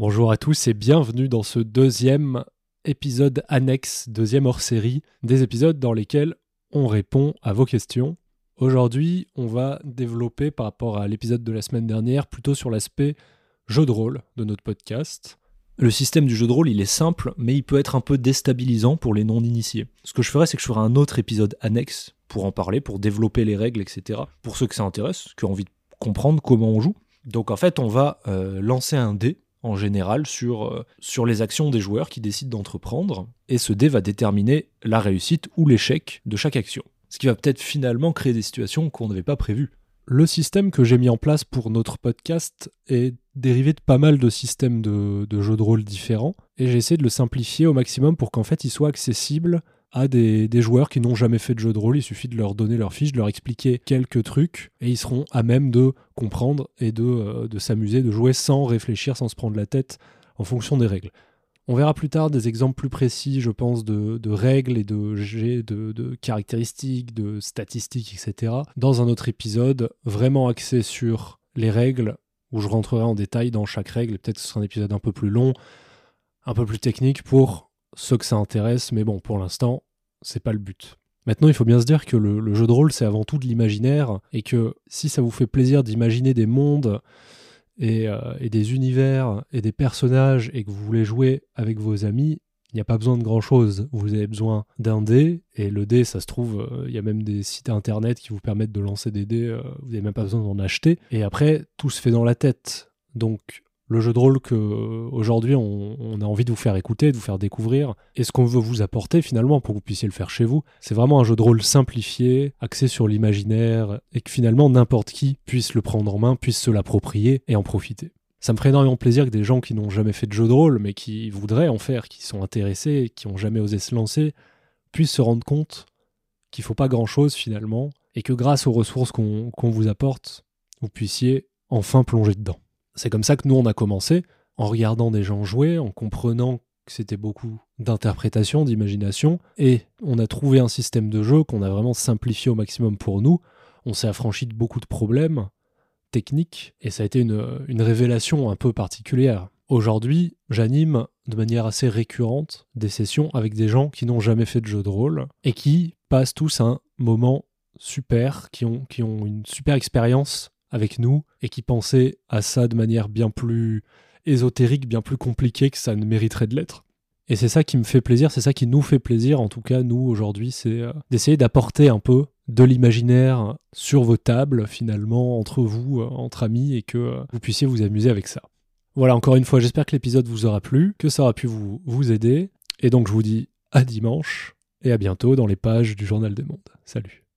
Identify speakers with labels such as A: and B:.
A: Bonjour à tous et bienvenue dans ce deuxième épisode annexe, deuxième hors série, des épisodes dans lesquels on répond à vos questions. Aujourd'hui, on va développer par rapport à l'épisode de la semaine dernière plutôt sur l'aspect jeu de rôle de notre podcast.
B: Le système du jeu de rôle, il est simple, mais il peut être un peu déstabilisant pour les non-initiés. Ce que je ferai, c'est que je ferai un autre épisode annexe pour en parler, pour développer les règles, etc. Pour ceux que ça intéresse, qui ont envie de comprendre comment on joue. Donc en fait, on va euh, lancer un dé en général sur, euh, sur les actions des joueurs qui décident d'entreprendre, et ce dé va déterminer la réussite ou l'échec de chaque action. Ce qui va peut-être finalement créer des situations qu'on n'avait pas prévues.
A: Le système que j'ai mis en place pour notre podcast est dérivé de pas mal de systèmes de jeux de rôle différents, et j'ai essayé de le simplifier au maximum pour qu'en fait il soit accessible à des, joueurs qui n'ont jamais fait de jeu de rôle. Il suffit de leur donner leur fiche, de leur expliquer quelques trucs, et ils seront à même de comprendre et de, euh, de s'amuser, de jouer sans réfléchir, sans se prendre la tête en fonction des règles. On verra plus tard des exemples plus précis, je pense, de, règles et de caractéristiques, de statistiques, etc. dans un autre épisode vraiment axé sur les règles, où je rentrerai en détail dans chaque règle. Peut-être que ce sera un épisode un peu plus long, un peu plus technique pour ceux que ça intéresse, mais bon, pour l'instant, c'est pas le but. Maintenant, il faut bien se dire que le, jeu de rôle, c'est avant tout de l'imaginaire, et que si ça vous fait plaisir d'imaginer des mondes et, euh, et des univers et des personnages, et que vous voulez jouer avec vos amis, il n'y a pas besoin de grand chose. Vous avez besoin d'un dé, et le dé, ça se trouve, euh, il y a même des sites internet qui vous permettent de lancer des dés, euh, vous n'avez même pas besoin d'en acheter. Et après, tout se fait dans la tête. Donc, le jeu de rôle que aujourd'hui on, on a envie de vous faire écouter, de vous faire découvrir, et ce qu'on veut vous apporter finalement pour que vous puissiez le faire chez vous, c'est vraiment un jeu de rôle simplifié, axé sur l'imaginaire, et que finalement n'importe qui puisse le prendre en main, puisse se l'approprier et en profiter. Ça me ferait énormément plaisir que des gens qui n'ont jamais fait de jeu de rôle, mais qui voudraient en faire, qui sont intéressés, qui n'ont jamais osé se lancer, puissent se rendre compte qu'il faut pas grand-chose finalement, et que grâce aux ressources qu'on vous apporte, vous puissiez enfin plonger dedans. C'est comme ça que nous on a commencé, en regardant des gens jouer, en comprenant que c'était beaucoup d'interprétation, d'imagination, et on a trouvé un système de jeu qu'on a vraiment simplifié au maximum pour nous. On s'est affranchi de beaucoup de problèmes techniques, et ça a été une, révélation un peu particulière. Aujourd'hui, j'anime de manière assez récurrente des sessions avec des gens qui n'ont jamais fait de jeu de rôle et qui passent tous un moment super, qui ont, qui ont une super expérience avec nous et qui pensaient à ça de manière bien plus ésotérique, bien plus compliquée que ça ne mériterait de l'être. Et c'est ça qui me fait plaisir, c'est ça qui nous fait plaisir, en tout cas nous aujourd'hui, c'est euh, d'essayer d'apporter un peu de l'imaginaire sur vos tables finalement, entre vous, euh, entre amis, et que euh, vous puissiez vous amuser avec ça. Voilà, encore une fois, j'espère que l'épisode vous aura plu, que ça aura pu vous aider, et donc je vous dis à dimanche, et à bientôt dans les pages du Journal des Mondes. Salut